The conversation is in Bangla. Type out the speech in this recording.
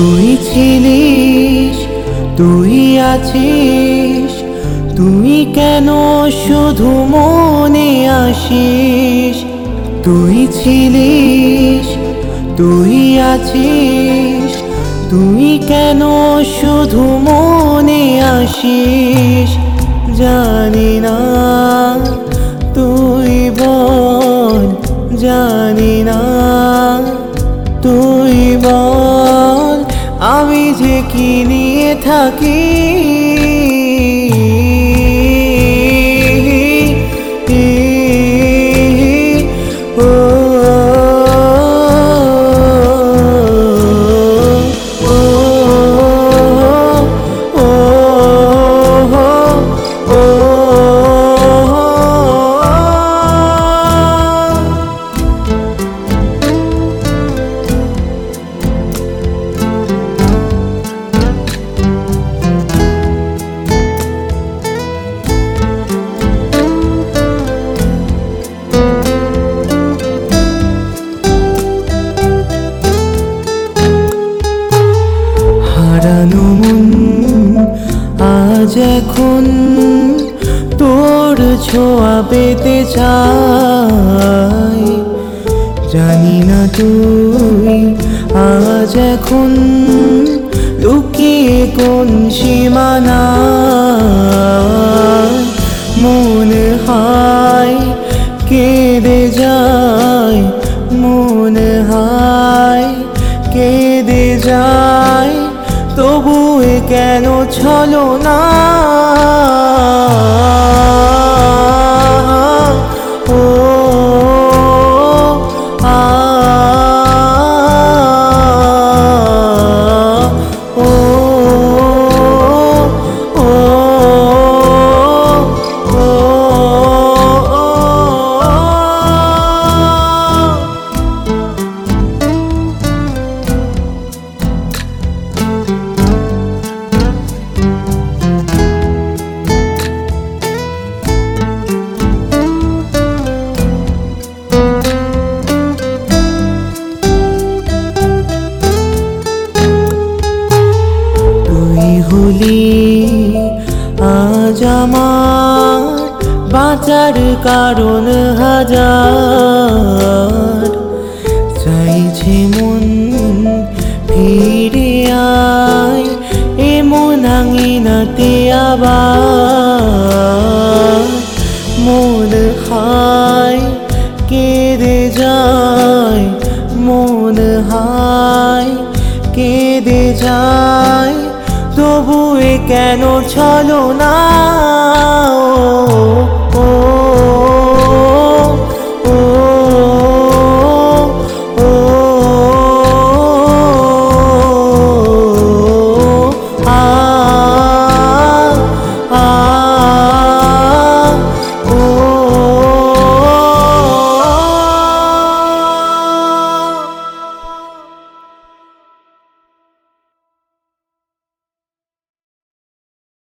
তুই ছিলিস, তুই আছিস, তুই কেন শুধু মনে আসিস? তুই ছিলিস, তুই আছিস, তুই কেন শুধু মনে আসিস? জানি না। কি নিয়ে থাকি এখন তোর ছোঁয়া পেতে চাই, জানি না তুই আজ এখন লুকিয়ে কোন সীমানা মনে হয়, কেঁদে যায়, মনে হয়, কেঁদে যায় তবু কেন ছলো না হলি আজ আমার বাঁচার কারণ হাজার। চাইছে মন ফিরে আয়, এমন আঙিনাতে আবার। মন হায়, কেঁদে যায়, মন হায়, কেঁদে যায়। কেন ছলো না?